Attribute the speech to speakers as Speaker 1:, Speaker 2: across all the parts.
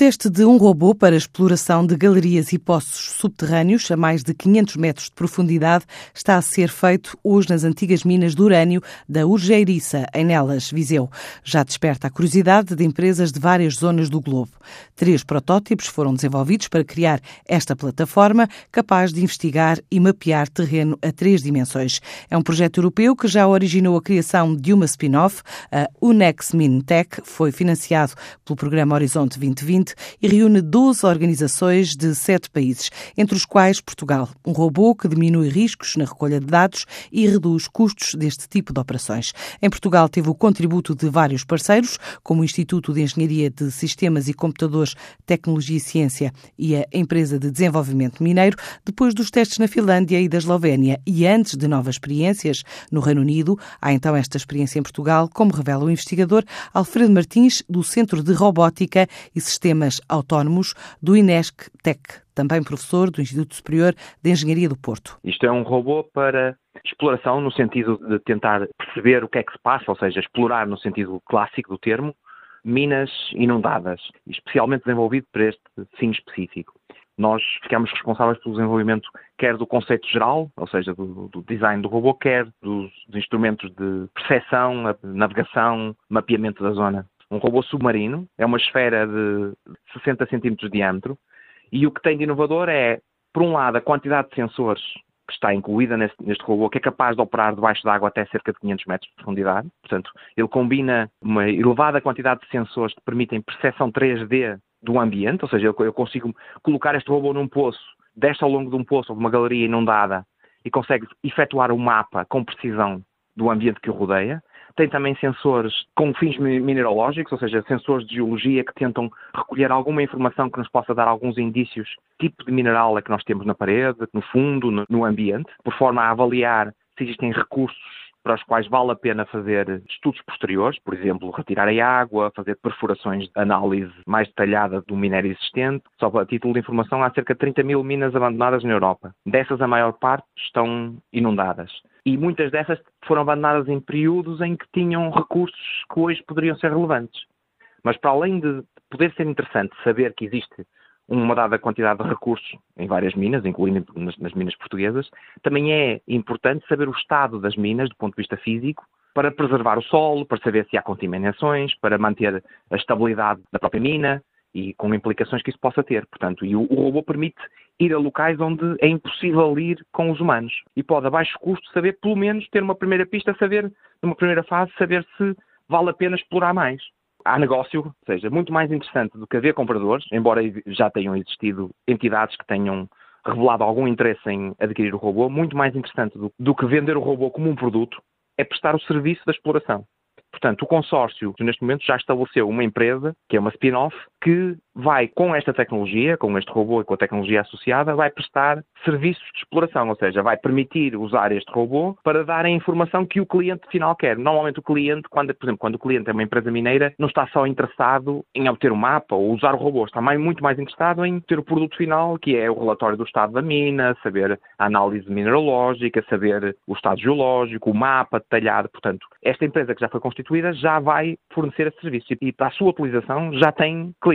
Speaker 1: Teste de um robô para exploração de galerias e poços subterrâneos a mais de 500 metros de profundidade está a ser feito hoje nas antigas minas de urânio da Urgeiriça, em Nelas, Viseu. Já desperta a curiosidade de empresas de várias zonas do globo. Três protótipos foram desenvolvidos para criar esta plataforma capaz de investigar e mapear terreno a três dimensões. É um projeto europeu que já originou a criação de uma spin-off, a Unex Mintech, foi financiado pelo programa Horizonte 2020 2020 e reúne 12 organizações de sete países, entre os quais Portugal. Um robô que diminui riscos na recolha de dados e reduz custos deste tipo de operações. Em Portugal teve o contributo de vários parceiros, como o Instituto de Engenharia de Sistemas e Computadores, Tecnologia e Ciência e a Empresa de Desenvolvimento Mineiro, depois dos testes na Finlândia e da Eslovénia e antes de novas experiências no Reino Unido. Há então esta experiência em Portugal, como revela o investigador Alfredo Martins, do Centro de Robótica e Sistemas Sistemas Autónomos do INESC Tech, também professor do Instituto Superior de Engenharia do Porto.
Speaker 2: Isto é um robô para exploração no sentido de tentar perceber o que é que se passa, ou seja, explorar no sentido clássico do termo, minas inundadas, especialmente desenvolvido para este fim específico. Nós ficamos responsáveis pelo desenvolvimento quer do conceito geral, ou seja, do, do design do robô, quer dos, dos instrumentos de percepção, navegação, mapeamento da zona um robô submarino, é uma esfera de 60 centímetros de diâmetro, e o que tem de inovador é, por um lado, a quantidade de sensores que está incluída neste, neste robô, que é capaz de operar debaixo d'água até cerca de 500 metros de profundidade. Portanto, ele combina uma elevada quantidade de sensores que permitem percepção 3D do ambiente, ou seja, eu, eu consigo colocar este robô num poço, desce ao longo de um poço ou de uma galeria inundada e consegue efetuar o um mapa com precisão do ambiente que o rodeia. Tem também sensores com fins mineralógicos, ou seja, sensores de geologia que tentam recolher alguma informação que nos possa dar alguns indícios tipo de mineral é que nós temos na parede, no fundo, no ambiente, por forma a avaliar se existem recursos para os quais vale a pena fazer estudos posteriores, por exemplo, retirar a água, fazer perfurações de análise mais detalhada do minério existente. Só para título de informação, há cerca de 30 mil minas abandonadas na Europa. Dessas, a maior parte estão inundadas. E muitas dessas foram abandonadas em períodos em que tinham recursos que hoje poderiam ser relevantes. Mas para além de poder ser interessante saber que existe uma dada quantidade de recursos em várias minas, incluindo nas, nas, minas portuguesas, também é importante saber o estado das minas do ponto de vista físico para preservar o solo, para saber se há contaminações, para manter a estabilidade da própria mina e com implicações que isso possa ter. Portanto, e o, o robô permite ir a locais onde é impossível ir com os humanos. E pode, a baixo custo, saber, pelo menos, ter uma primeira pista, saber, numa primeira fase, saber se vale a pena explorar mais há negócio, ou seja, muito mais interessante do que haver compradores, embora já tenham existido entidades que tenham revelado algum interesse em adquirir o robô, muito mais interessante do, do que vender o robô como um produto é prestar o serviço da exploração. Portanto, o consórcio, neste momento, já estabeleceu uma empresa, que é uma spin-off, que vai, com esta tecnologia, com este robô e com a tecnologia associada, vai prestar serviços de exploração, ou seja, vai permitir usar este robô para dar a informação que o cliente final quer. Normalmente o cliente, quando, por exemplo, quando o cliente é uma empresa mineira, não está só interessado em obter o um mapa ou usar o robô, está mais, muito mais interessado em ter o produto final, que é o relatório do estado da mina, saber a análise mineralógica, saber o estado geológico, o mapa detalhado. Portanto, esta empresa que já foi constituída já vai fornecer esse serviço e para a sua utilização já tem clientes.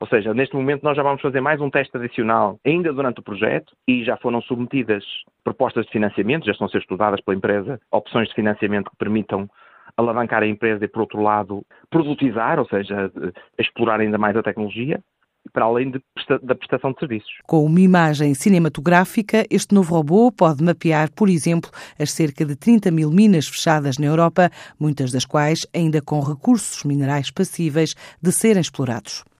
Speaker 2: Ou seja, neste momento nós já vamos fazer mais um teste adicional ainda durante o projeto e já foram submetidas propostas de financiamento, já estão a ser estudadas pela empresa, opções de financiamento que permitam alavancar a empresa e, por outro lado, produtizar, ou seja, explorar ainda mais a tecnologia para além de, da prestação de serviços.
Speaker 1: Com uma imagem cinematográfica, este novo robô pode mapear, por exemplo, as cerca de 30 mil minas fechadas na Europa, muitas das quais ainda com recursos minerais passíveis de serem explorados.